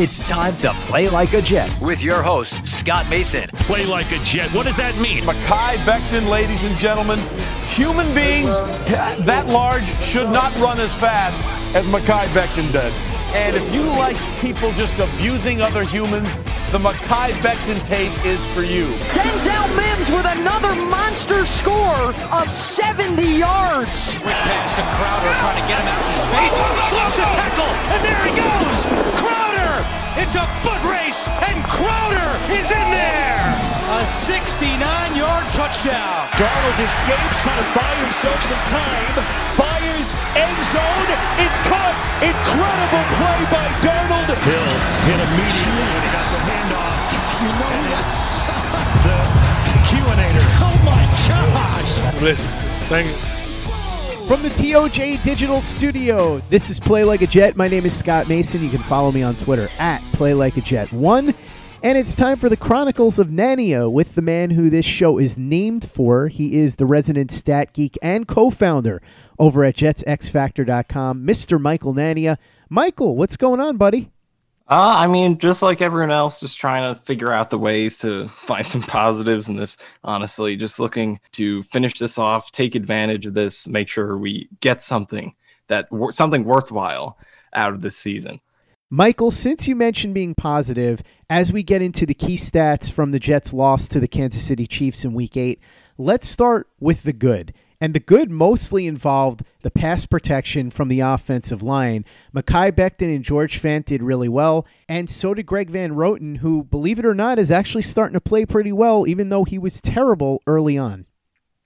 It's time to play like a Jet with your host, Scott Mason. Play like a jet. What does that mean? Mekhi Becton, ladies and gentlemen. Human beings that large should not run as fast as Mekhi Becton did. And if you like people just abusing other humans, the Mekhi Becton tape is for you. Denzel Mims with another monster score of 70 yards. Quick pass to Crowder trying to get him out in space. Slips a tackle, and there he goes. Crowder! It's a foot race, and Crowder is in there. A 69-yard touchdown. Darnold escapes, trying to buy himself some time. Fires end zone. It's caught. Incredible play by Darnold. Hill hit immediately when he got the handoff. You know it's the Q-inator. Oh my gosh! Listen, thank you. From the TOJ Digital Studio, this is Play Like a Jet. My name is Scott Mason. You can follow me on Twitter at Play Like a Jet One. And it's time for the Chronicles of Nania with the man who this show is named for. He is the resident stat geek and co founder over at JetsXFactor.com, Mr. Michael Nania. Michael, what's going on, buddy? Uh, I mean, just like everyone else, just trying to figure out the ways to find some positives in this. Honestly, just looking to finish this off, take advantage of this, make sure we get something that something worthwhile out of this season. Michael, since you mentioned being positive, as we get into the key stats from the Jets' loss to the Kansas City Chiefs in week eight, let's start with the good. And the good mostly involved the pass protection from the offensive line. Mekhi Becton and George Fant did really well, and so did Greg Van Roten, who, believe it or not, is actually starting to play pretty well, even though he was terrible early on.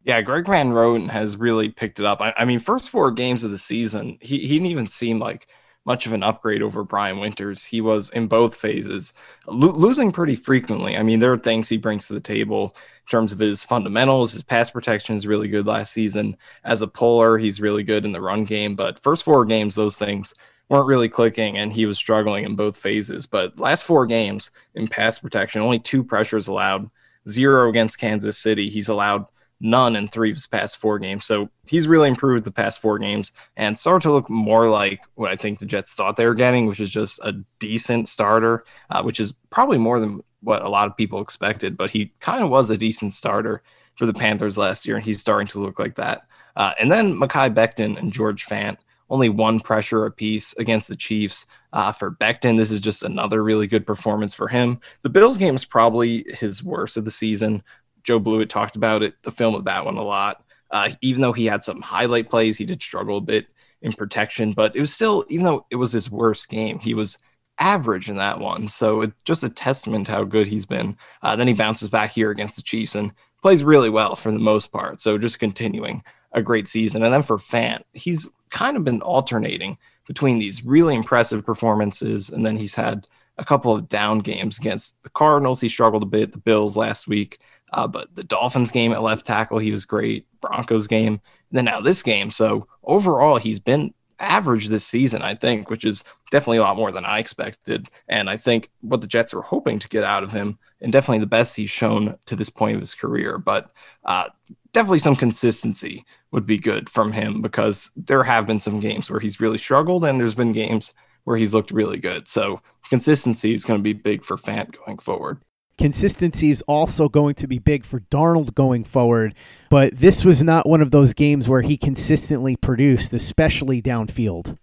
Yeah, Greg Van Roten has really picked it up. I, I mean, first four games of the season, he, he didn't even seem like much of an upgrade over Brian Winters. He was in both phases, lo- losing pretty frequently. I mean, there are things he brings to the table terms of his fundamentals. His pass protection is really good last season. As a puller, he's really good in the run game. But first four games, those things weren't really clicking, and he was struggling in both phases. But last four games in pass protection, only two pressures allowed, zero against Kansas City. He's allowed none in three of his past four games. So he's really improved the past four games and started to look more like what I think the Jets thought they were getting, which is just a decent starter, uh, which is probably more than what a lot of people expected. But he kind of was a decent starter for the Panthers last year, and he's starting to look like that. Uh, and then Mekhi Becton and George Fant. Only one pressure apiece against the Chiefs. Uh, for Becton, this is just another really good performance for him. The Bills game is probably his worst of the season. Joe Blewett talked about it, the film of that one a lot. Uh, even though he had some highlight plays, he did struggle a bit in protection, but it was still, even though it was his worst game, he was average in that one. So it's just a testament to how good he's been. Uh, then he bounces back here against the Chiefs and plays really well for the most part. So just continuing a great season. And then for Fant, he's kind of been alternating between these really impressive performances, and then he's had a couple of down games against the Cardinals. He struggled a bit, the Bills last week. Uh, but the Dolphins game at left tackle, he was great. Broncos game, and then now this game. So overall, he's been average this season, I think, which is definitely a lot more than I expected. And I think what the Jets are hoping to get out of him, and definitely the best he's shown to this point of his career. But uh, definitely some consistency would be good from him because there have been some games where he's really struggled, and there's been games where he's looked really good. So consistency is going to be big for Fant going forward. Consistency is also going to be big for Darnold going forward, but this was not one of those games where he consistently produced, especially downfield.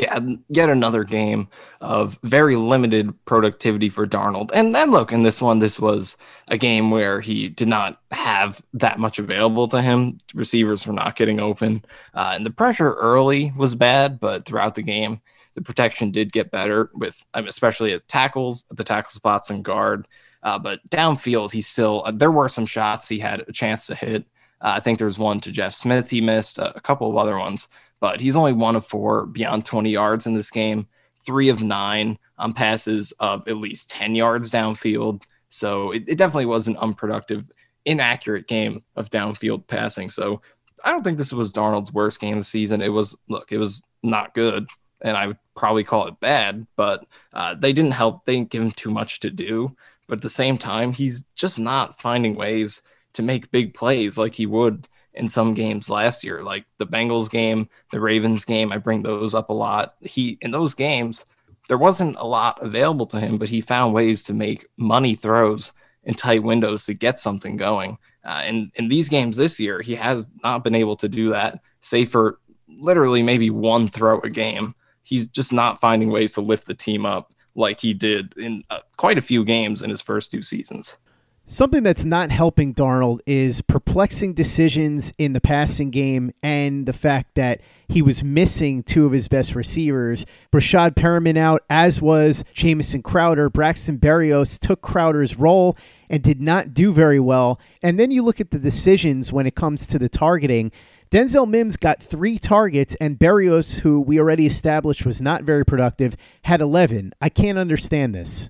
Yeah, yet another game of very limited productivity for Darnold. And then look, in this one, this was a game where he did not have that much available to him. Receivers were not getting open. Uh, and the pressure early was bad, but throughout the game, the protection did get better with, especially at tackles, at the tackle spots and guard. Uh, but downfield, he still, uh, there were some shots he had a chance to hit. Uh, I think there was one to Jeff Smith he missed, a couple of other ones, but he's only one of four beyond 20 yards in this game. three of nine on passes of at least 10 yards downfield. So it, it definitely was an unproductive, inaccurate game of downfield passing. So I don't think this was Darnold's worst game of the season. It was, look, it was not good. And I would probably call it bad, but uh, they didn't help. They didn't give him too much to do. But at the same time, he's just not finding ways to make big plays like he would in some games last year, like the Bengals game, the Ravens game. I bring those up a lot. He in those games, there wasn't a lot available to him, but he found ways to make money throws in tight windows to get something going. Uh, and in these games this year, he has not been able to do that, save for literally maybe one throw a game. He's just not finding ways to lift the team up like he did in uh, quite a few games in his first two seasons. Something that's not helping Darnold is perplexing decisions in the passing game and the fact that he was missing two of his best receivers. Breshad Perriman out, as was Jamison Crowder. Braxton Berrios took Crowder's role and did not do very well. And then you look at the decisions when it comes to the targeting. Denzel Mims got three targets, and Berrios, who we already established was not very productive, had 11. I can't understand this.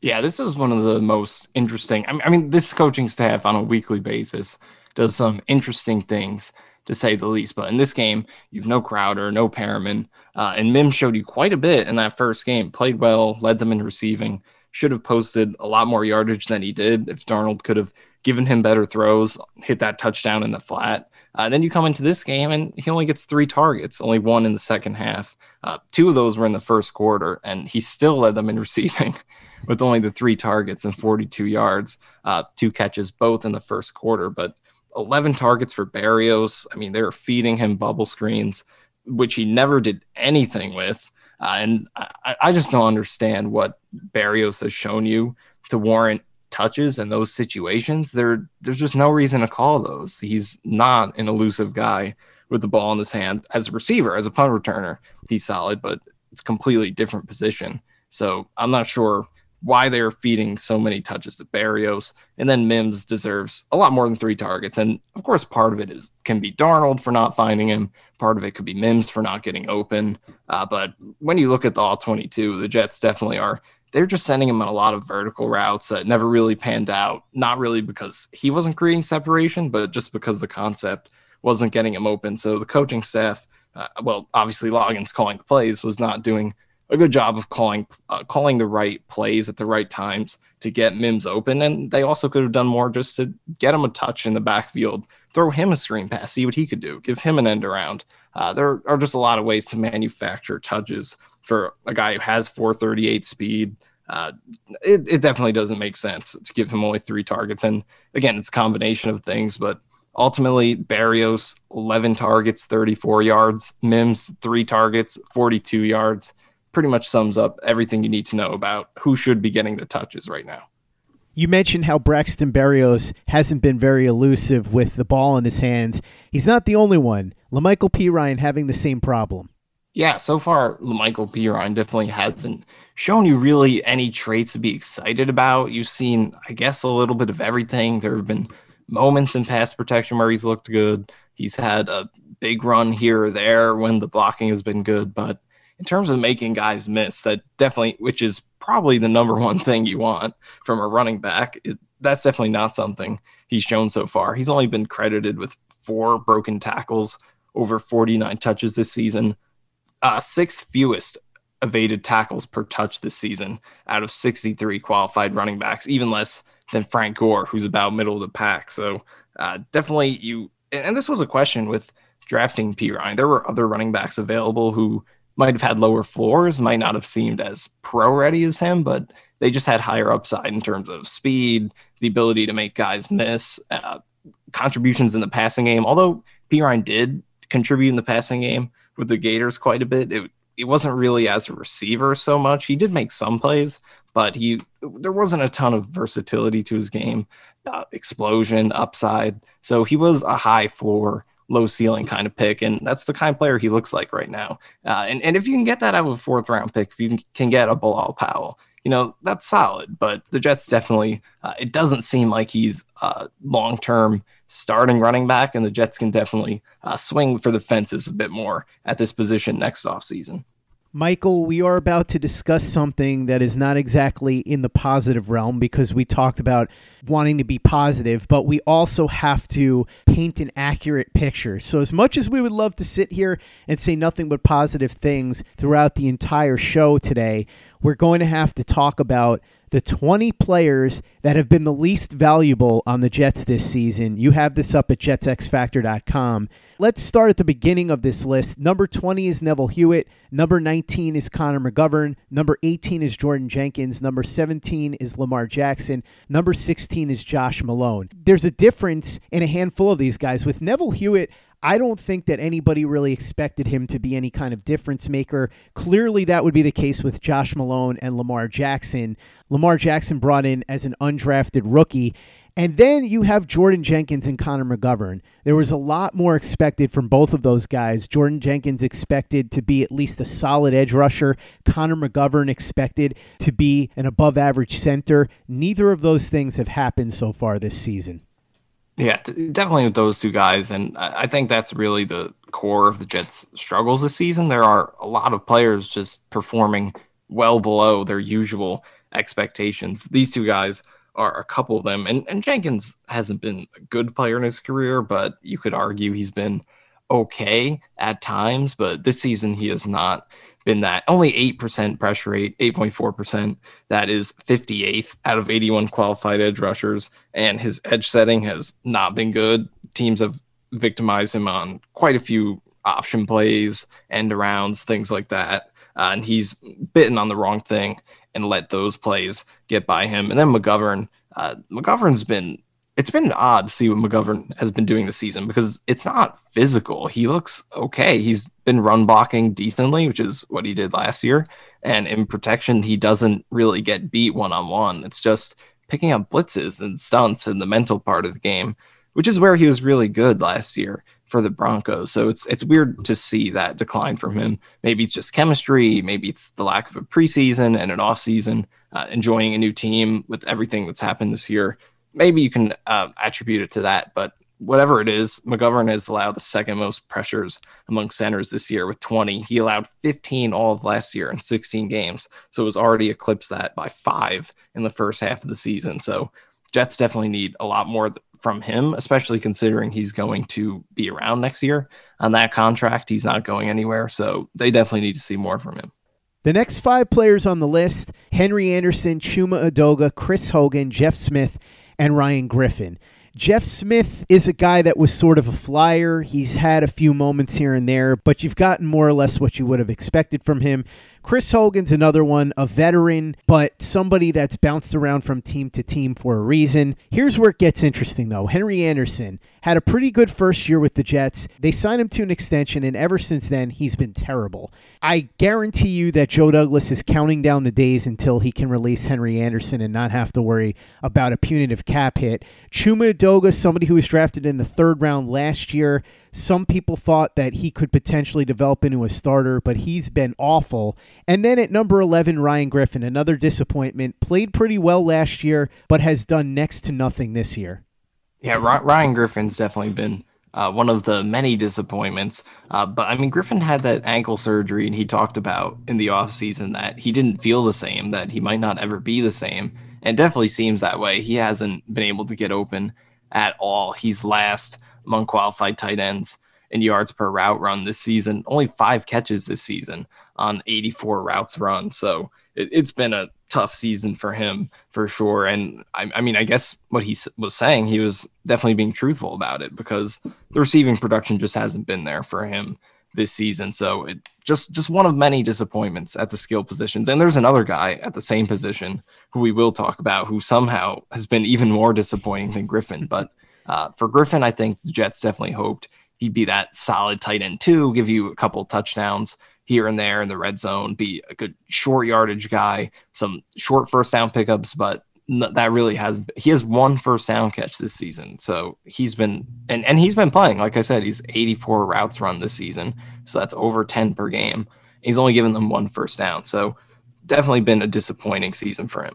Yeah, this is one of the most interesting. I mean, this coaching staff on a weekly basis does some interesting things to say the least. But in this game, you've no Crowder, no Perriman, uh, and Mims showed you quite a bit in that first game. Played well, led them in receiving. Should have posted a lot more yardage than he did if Darnold could have given him better throws, hit that touchdown in the flat. Uh, then you come into this game and he only gets three targets, only one in the second half. Uh, two of those were in the first quarter, and he still led them in receiving with only the three targets and 42 yards, uh, two catches both in the first quarter. But 11 targets for Berrios. I mean, they were feeding him bubble screens, which he never did anything with. Uh, and I, I, just don't understand what Berrios has shown you to warrant touches in those situations. There, there's just no reason to call those. He's not an elusive guy with the ball in his hand. As a receiver, as a punt returner, he's solid, but it's completely different position. So I'm not sure why they're feeding so many touches to Berrios. And then Mims deserves a lot more than three targets. And of course, part of it is can be Darnold for not finding him. Part of it could be Mims for not getting open. Uh, but when you look at the all 22, the Jets definitely are. They're just sending him on a lot of vertical routes that never really panned out. Not really because he wasn't creating separation, but just because the concept wasn't getting him open. So the coaching staff, uh, well, obviously Loggains calling the plays was not doing a good job of calling uh, calling the right plays at the right times to get Mims open, and they also could have done more just to get him a touch in the backfield, throw him a screen pass, see what he could do, give him an end around. Uh, there are just a lot of ways to manufacture touches for a guy who has 438 speed. Uh, it, it definitely doesn't make sense to give him only three targets. And again, it's a combination of things, but ultimately Berrios, 11 targets, 34 yards, Mims three targets, 42 yards pretty much sums up everything you need to know about who should be getting the touches right now. You mentioned how Braxton Berrios hasn't been very elusive with the ball in his hands. He's not the only one. La'Mical Perine having the same problem. Yeah, so far La'Mical Perine definitely hasn't shown you really any traits to be excited about. You've seen, I guess, a little bit of everything. There have been moments in pass protection where he's looked good. He's had a big run here or there when the blocking has been good, but in terms of making guys miss, that definitely, which is probably the number one thing you want from a running back, it, that's definitely not something he's shown so far. He's only been credited with four broken tackles over 49 touches this season, uh, sixth fewest evaded tackles per touch this season out of 63 qualified running backs, even less than Frank Gore, who's about middle of the pack. So uh, definitely you, and this was a question with drafting Perine. There were other running backs available who might have had lower floors, might not have seemed as pro ready as him, but they just had higher upside in terms of speed, the ability to make guys miss, uh, contributions in the passing game. Although Perine did contribute in the passing game with the Gators quite a bit, it, it wasn't really as a receiver so much. He did make some plays, but he there wasn't a ton of versatility to his game, uh, explosion, upside. So he was a high floor low ceiling kind of pick, and that's the kind of player he looks like right now. Uh, and and if you can get that out of a fourth round pick, if you can get a Bilal Powell, you know that's solid. But the Jets definitely, uh, it doesn't seem like he's uh, long term starting running back, and the Jets can definitely uh, swing for the fences a bit more at this position next offseason. Michael, we are about to discuss something that is not exactly in the positive realm because we talked about wanting to be positive, but we also have to paint an accurate picture. So, as much as we would love to sit here and say nothing but positive things throughout the entire show today, we're going to have to talk about the 20 players that have been the least valuable on the Jets this season. You have this up at jetsxfactor.com. Let's start at the beginning of this list. Number 20 is Neville Hewitt. Number 19 is Connor McGovern. Number 18 is Jordan Jenkins. Number 17 is Lamar Jackson. Number 16 is Josh Malone. There's a difference in a handful of these guys. With Neville Hewitt, I don't think that anybody really expected him to be any kind of difference maker. Clearly, that would be the case with Josh Malone and Lamar Jackson. Lamar Jackson brought in as an undrafted rookie. And then you have Jordan Jenkins and Connor McGovern. There was a lot more expected from both of those guys. Jordan Jenkins expected to be at least a solid edge rusher. Connor McGovern expected to be an above average center. Neither of those things have happened so far this season. Yeah, definitely with those two guys. And I think that's really the core of the Jets' struggles this season. There are a lot of players just performing well below their usual expectations. These two guys are a couple of them. And, and Jenkins hasn't been a good player in his career, but you could argue he's been okay at times. But this season, he has not been that. Only 8% pressure rate, 8.4%. That is 58th out of 81 qualified edge rushers. And his edge setting has not been good. Teams have victimized him on quite a few option plays, end arounds, things like that. Uh, and he's bitten on the wrong thing and let those plays get by him. And then McGovern, uh, McGovern's been it's been odd to see what McGovern has been doing this season because it's not physical. He looks okay. He's been run blocking decently, which is what he did last year. And in protection, he doesn't really get beat one on one. It's just picking up blitzes and stunts in the mental part of the game, which is where he was really good last year for the Broncos. So it's it's weird to see that decline from him. Maybe it's just chemistry. Maybe it's the lack of a preseason and an offseason, uh, enjoying a new team with everything that's happened this year maybe you can uh, attribute it to that, but whatever it is, McGovern has allowed the second most pressures among centers this year with 20. He allowed 15 all of last year in 16 games. So it was already eclipsed that by five in the first half of the season. So Jets definitely need a lot more from him, especially considering he's going to be around next year on that contract. He's not going anywhere. So they definitely need to see more from him. The next five players on the list Henry Anderson, Chuma Edoga, Chris Hogan, Jeff Smith, and Ryan Griffin. Jeff Smith is a guy that was sort of a flyer. He's had a few moments here and there, but you've gotten more or less what you would have expected from him. Chris Hogan's another one, a veteran, but somebody that's bounced around from team to team for a reason. Here's where it gets interesting, though. Henry Anderson had a pretty good first year with the Jets. They signed him to an extension, and ever since then, he's been terrible. I guarantee you that Joe Douglas is counting down the days until he can release Henry Anderson and not have to worry about a punitive cap hit. Chuma Edoga, somebody who was drafted in the third round last year, some people thought that he could potentially develop into a starter, but he's been awful. And then at number 11, Ryan Griffin, another disappointment. Played pretty well last year, but has done next to nothing this year. Yeah, Ryan Griffin's definitely been uh, one of the many disappointments. Uh, but I mean, Griffin had that ankle surgery, and he talked about in the offseason that he didn't feel the same, that he might not ever be the same. And definitely seems that way. He hasn't been able to get open at all. He's last among qualified tight ends in yards per route run this season. Only five catches this season on 84 routes run. So it, has been a tough season for him for sure. And I, I, mean, I guess what he was saying, he was definitely being truthful about it because the receiving production just hasn't been there for him this season. So it just just one of many disappointments at the skill positions. And there's another guy at the same position who we will talk about who somehow has been even more disappointing than Griffin. But uh, for Griffin, I think the Jets definitely hoped he'd be that solid tight end too, give you a couple touchdowns here and there in the red zone, be a good short yardage guy, some short first down pickups, but that really has he has one first down catch this season. So he's been and and he's been playing. Like I said, he's 84 routes run this season. So that's over 10 per game. He's only given them one first down. So definitely been a disappointing season for him.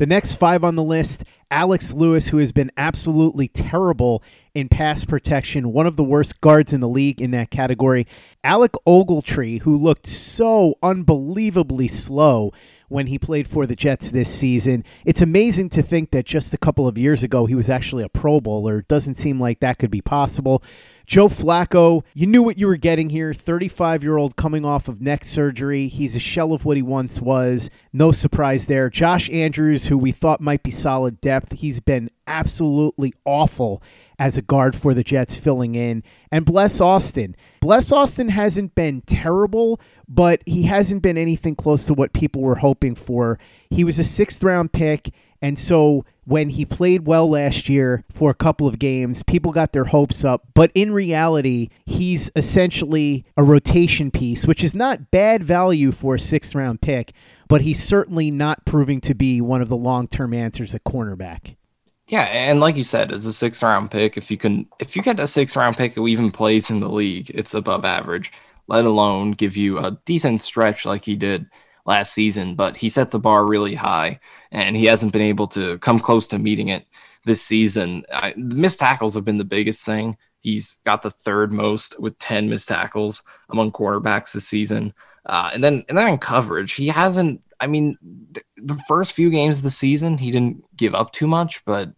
The next five on the list Alex Lewis, who has been absolutely terrible in pass protection, one of the worst guards in the league in that category. Alec Ogletree, who looked so unbelievably slow when he played for the Jets this season. It's amazing to think that just a couple of years ago he was actually a Pro Bowler. It doesn't seem like that could be possible. Joe Flacco, you knew what you were getting here. 35 year old coming off of neck surgery. He's a shell of what he once was. No surprise there. Josh Andrews, who we thought might be solid depth, he's been absolutely awful as a guard for the Jets filling in. And Bless Austin. Bless Austin hasn't been terrible, but he hasn't been anything close to what people were hoping for. He was a sixth round pick. And so when he played well last year for a couple of games, people got their hopes up. But in reality, he's essentially a rotation piece, which is not bad value for a sixth round pick, but he's certainly not proving to be one of the long term answers at cornerback. Yeah, and like you said, as a six round pick, if you can if you get a six round pick who even plays in the league, it's above average, let alone give you a decent stretch like he did last season. But he set the bar really high and he hasn't been able to come close to meeting it this season. I, missed tackles have been the biggest thing. He's got the third most with 10 missed tackles among quarterbacks this season. Uh, and then and then in coverage, he hasn't I mean, the first few games of the season, he didn't give up too much, but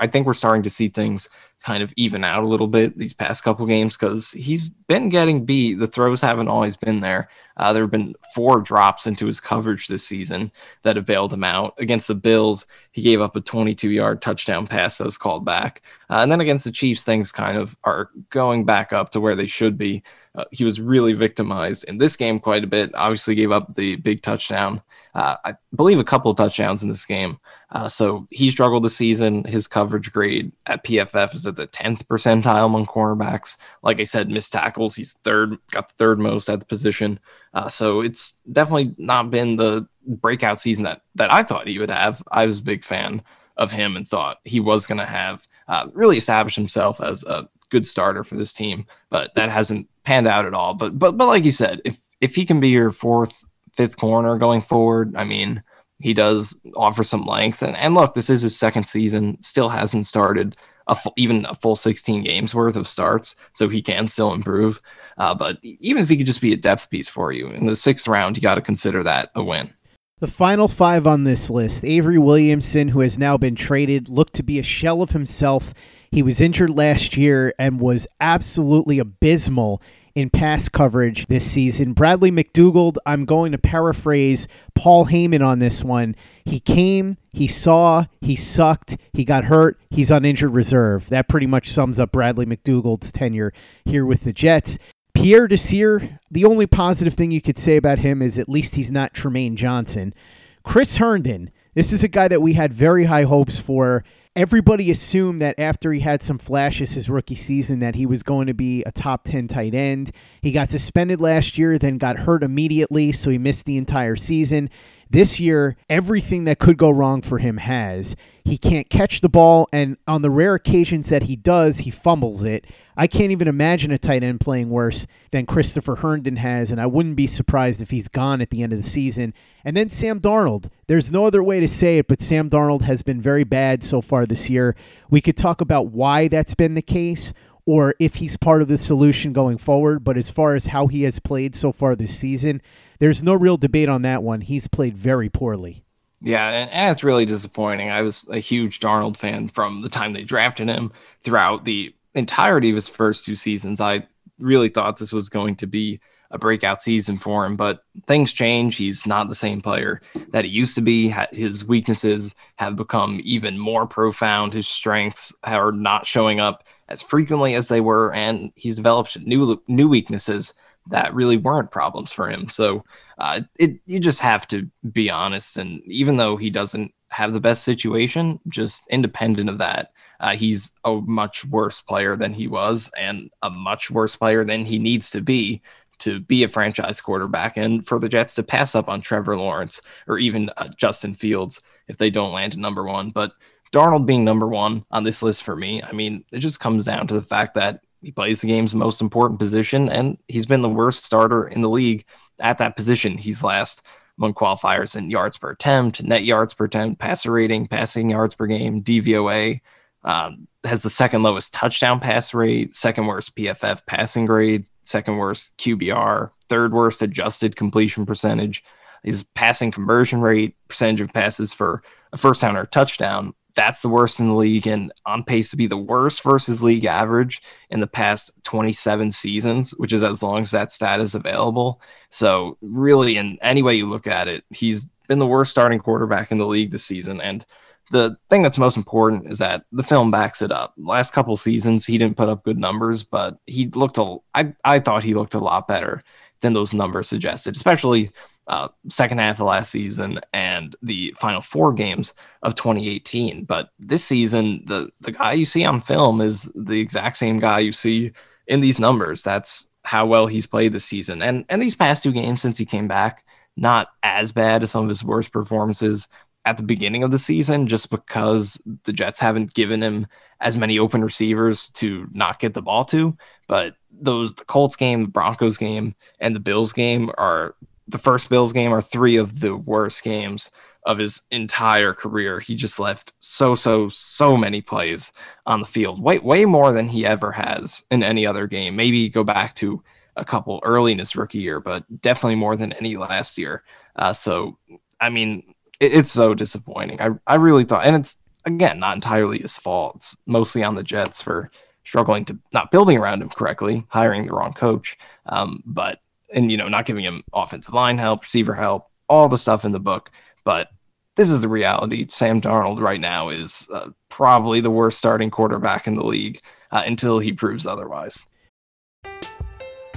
I think we're starting to see things kind of even out a little bit these past couple games because he's been getting beat. The throws haven't always been there. Uh, there have been four drops into his coverage this season that have bailed him out. Against the Bills, he gave up a 22 yard touchdown pass that was called back. Uh, and then against the Chiefs, things kind of are going back up to where they should be. Uh, he was really victimized in this game quite a bit. Obviously, gave up the big touchdown. Uh, I believe a couple of touchdowns in this game. Uh, so he struggled this season. His coverage grade at PFF is at the 10th percentile among cornerbacks. Like I said, missed tackles. He's third, got the third most at the position. Uh, so it's definitely not been the breakout season that that I thought he would have. I was a big fan of him and thought he was going to have uh, really established himself as a good starter for this team, but that hasn't panned out at all. But but but like you said, if if he can be your fourth, fifth corner going forward, I mean, he does offer some length. And and look, this is his second season, still hasn't started a full, even a full 16 games worth of starts, so he can still improve. Uh, but even if he could just be a depth piece for you in the sixth round, you got to consider that a win. The final five on this list Avery Williamson, who has now been traded, looked to be a shell of himself he was injured last year and was absolutely abysmal in pass coverage this season. Bradley McDougald, I'm going to paraphrase Paul Heyman on this one. He came, he saw, he sucked, he got hurt, he's on injured reserve. That pretty much sums up Bradley McDougald's tenure here with the Jets. Pierre Desir, the only positive thing you could say about him is at least he's not Trumaine Johnson. Chris Herndon, this is a guy that we had very high hopes for everybody assumed that after he had some flashes his rookie season that he was going to be a top 10 tight end. He got suspended last year, then got hurt immediately, so he missed the entire season. This year, everything that could go wrong for him has. He can't catch the ball, and on the rare occasions that he does, he fumbles it. I can't even imagine a tight end playing worse than Christopher Herndon has, and I wouldn't be surprised if he's gone at the end of the season. And then Sam Darnold. There's no other way to say it, but Sam Darnold has been very bad so far this year. We could talk about why that's been the case or if he's part of the solution going forward, but as far as how he has played so far this season, there's no real debate on that one. He's played very poorly. Yeah, and, and it's really disappointing. I was a huge Darnold fan from the time they drafted him throughout the entirety of his first two seasons. I really thought this was going to be a breakout season for him, but things change. He's not the same player that he used to be. His weaknesses have become even more profound. His strengths are not showing up as frequently as they were, and he's developed new new weaknesses that really weren't problems for him. So uh, it you just have to be honest. And even though he doesn't have the best situation, just independent of that, uh, he's a much worse player than he was, and a much worse player than he needs to be to be a franchise quarterback and for the Jets to pass up on Trevor Lawrence or even uh, Justin Fields if they don't land number one. But Darnold being number one on this list for me, I mean, it just comes down to the fact that he plays the game's most important position, and he's been the worst starter in the league at that position. He's last among qualifiers in yards per attempt, net yards per attempt, passer rating, passing yards per game, DVOA. Um, has the second lowest touchdown pass rate, second worst PFF passing grade, second worst QBR, third worst adjusted completion percentage. His passing conversion rate, percentage of passes for a first down or touchdown, that's the worst in the league and on pace to be the worst versus league average in the past 27 seasons, which is as long as that stat is available. So, really, in any way you look at it, he's been the worst starting quarterback in the league this season. And the thing that's most important is that the film backs it up. Last couple seasons, he didn't put up good numbers, but he looked a. I I thought he looked a lot better than those numbers suggested, especially uh, second half of last season and the final four games of 2018. But this season, the the guy you see on film is the exact same guy you see in these numbers. That's how well he's played this season, and and these past two games since he came back, not as bad as some of his worst performances at the beginning of the season just because the Jets haven't given him as many open receivers to not get the ball to. But those the Colts game, the Broncos game, and the Bills game are the first Bills game are three of the worst games of his entire career. He just left so so so many plays on the field. Way way more than he ever has in any other game. Maybe go back to a couple early in his rookie year, but definitely more than any last year. Uh, so I mean, it, it's so disappointing. I I really thought, and it's again not entirely his fault. It's mostly on the Jets for struggling to not building around him correctly, hiring the wrong coach, um, but and you know not giving him offensive line help, receiver help, all the stuff in the book. But this is the reality. Sam Darnold right now is uh, probably the worst starting quarterback in the league uh, until he proves otherwise.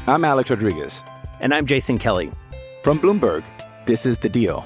I'm Alex Rodriguez. And I'm Jason Kelly. From Bloomberg, this is The Deal.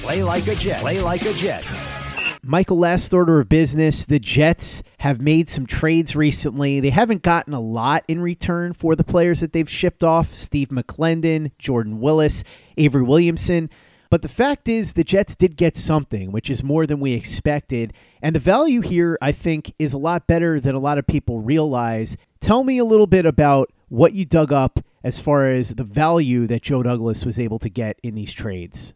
Play like a Jet. Play like a Jet. Michael, last order of business. The Jets have made some trades recently. They haven't gotten a lot in return for the players that they've shipped off Steve McClendon, Jordan Willis, Avery Williamson. But the fact is, the Jets did get something, which is more than we expected. And the value here, I think, is a lot better than a lot of people realize. Tell me a little bit about what you dug up as far as the value that Joe Douglas was able to get in these trades.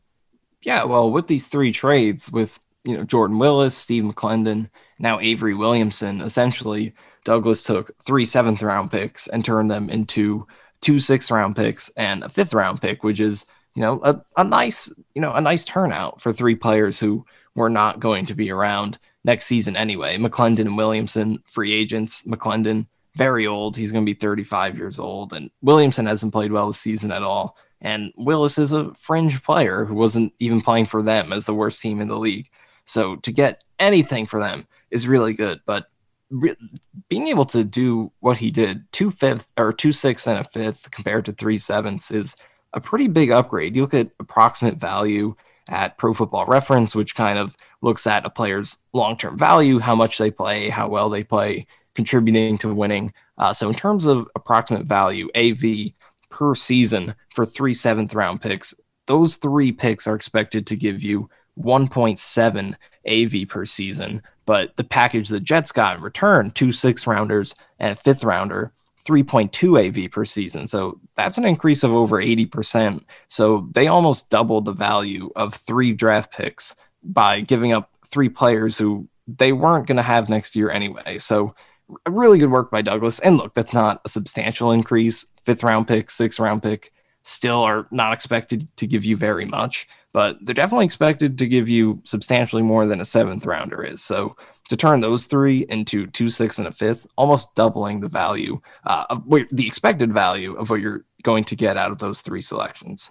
Yeah, well, with these three trades, with you know Jordan Willis, Steve McClendon, now Avery Williamson, essentially Douglas took three seventh round picks and turned them into two sixth round picks and a fifth round pick, which is you know a, a nice you know a nice turnout for three players who were not going to be around next season anyway. McClendon and Williamson, free agents. McClendon very old. He's going to be 35 years old, and Williamson hasn't played well this season at all. And Willis is a fringe player who wasn't even playing for them as the worst team in the league. So to get anything for them is really good. But re- being able to do what he did, two fifth or two sixths and a fifth compared to three sevenths is a pretty big upgrade. You look at approximate value at Pro Football Reference, which kind of looks at a player's long term value, how much they play, how well they play, contributing to winning. Uh, so in terms of approximate value, AV per season for three seventh round picks. Those three picks are expected to give you 1.7 AV per season, but the package the Jets got in return, two six rounders and a fifth rounder, 3.2 AV per season. So that's an increase of over 80%. So they almost doubled the value of three draft picks by giving up three players who they weren't going to have next year anyway. So really good work by Douglas. And look, that's not a substantial increase. Fifth round pick, sixth round pick still are not expected to give you very much, but they're definitely expected to give you substantially more than a seventh rounder is. So to turn those three into two, six, and a fifth, almost doubling the value uh, of what, the expected value of what you're going to get out of those three selections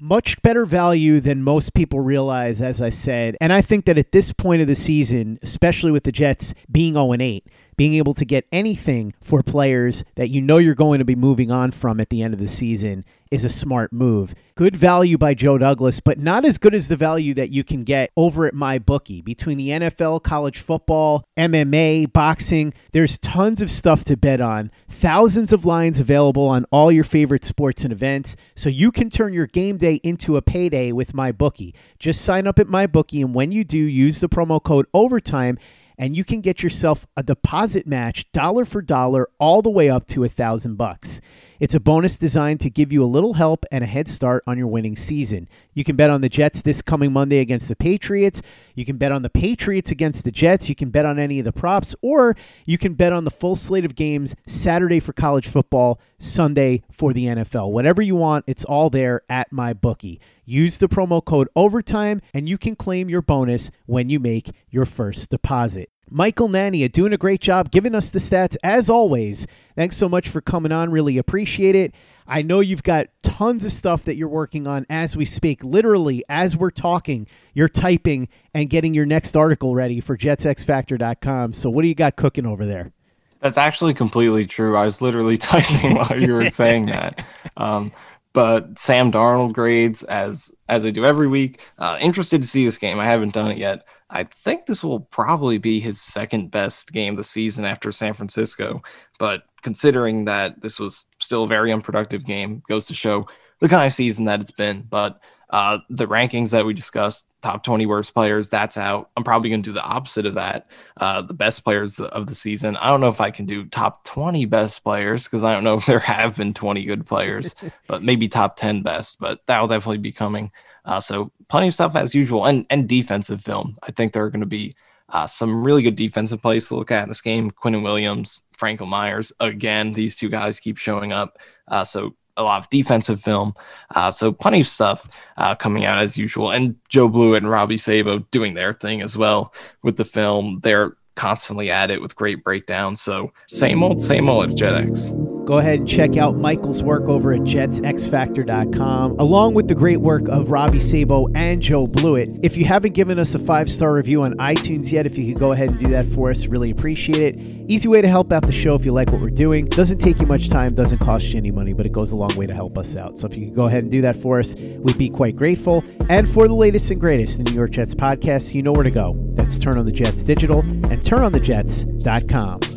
much better value than most people realize, as I said. And I think that at this point of the season, especially with the Jets being 0 8, being able to get anything for players that you know you're going to be moving on from at the end of the season is a smart move. Good value by Joe Douglas, but not as good as the value that you can get over at MyBookie. Between the NFL, college football, MMA, boxing, there's tons of stuff to bet on. Thousands of lines available on all your favorite sports and events, so you can turn your game day into a payday with MyBookie. Just sign up at my bookie, and when you do, use the promo code OVERTIME and you can get yourself a deposit match dollar for dollar all the way up to a thousand bucks. It's a bonus designed to give you a little help and a head start on your winning season. You can bet on the Jets this coming Monday against the Patriots. You can bet on the Patriots against the Jets. You can bet on any of the props, or you can bet on the full slate of games Saturday for college football, Sunday for the NFL. Whatever you want, it's all there at MyBookie. Use the promo code OVERTIME and you can claim your bonus when you make your first deposit. Michael Nania doing a great job giving us the stats as always. Thanks so much for coming on. Really appreciate it. I know you've got tons of stuff that you're working on as we speak. Literally, as we're talking, you're typing and getting your next article ready for jetsxfactor.com. So, what do you got cooking over there? That's actually completely true. I was literally typing while you were saying that. Um, but Sam Darnold grades as as I do every week. Uh, interested to see this game. I haven't done it yet. I think this will probably be his second best game this season after San Francisco. But considering that this was still a very unproductive game, goes to show the kind of season that it's been. But uh, the rankings that we discussed, top 20 worst players, that's out. I'm probably going to do the opposite of that. Uh, the best players of the season. I don't know if I can do top 20 best players because I don't know if there have been 20 good players, but maybe top 10 best. But that will definitely be coming. Uh, so plenty of stuff as usual, and and defensive film. I think there are going to be uh, some really good defensive plays to look at in this game. Quinnen Williams, Franco Myers, again, these two guys keep showing up. Uh, so a lot of defensive film. Uh, so plenty of stuff uh, coming out as usual. And Joe Blewett and Robbie Sabo doing their thing as well with the film. They're constantly at it with great breakdowns. So same old, same old at JetX. Go ahead and check out Michael's work over at jetsxfactor.com, along with the great work of Robbie Sabo and Joe Blewett. If you haven't given us a five star review on iTunes yet, if you could go ahead and do that for us, really appreciate it. Easy way to help out the show if you like what we're doing. Doesn't take you much time, doesn't cost you any money, but it goes a long way to help us out. So if you could go ahead and do that for us, we'd be quite grateful. And for the latest and greatest in New York Jets podcasts, you know where to go. That's Turn on the Jets Digital and turnonthejets.com.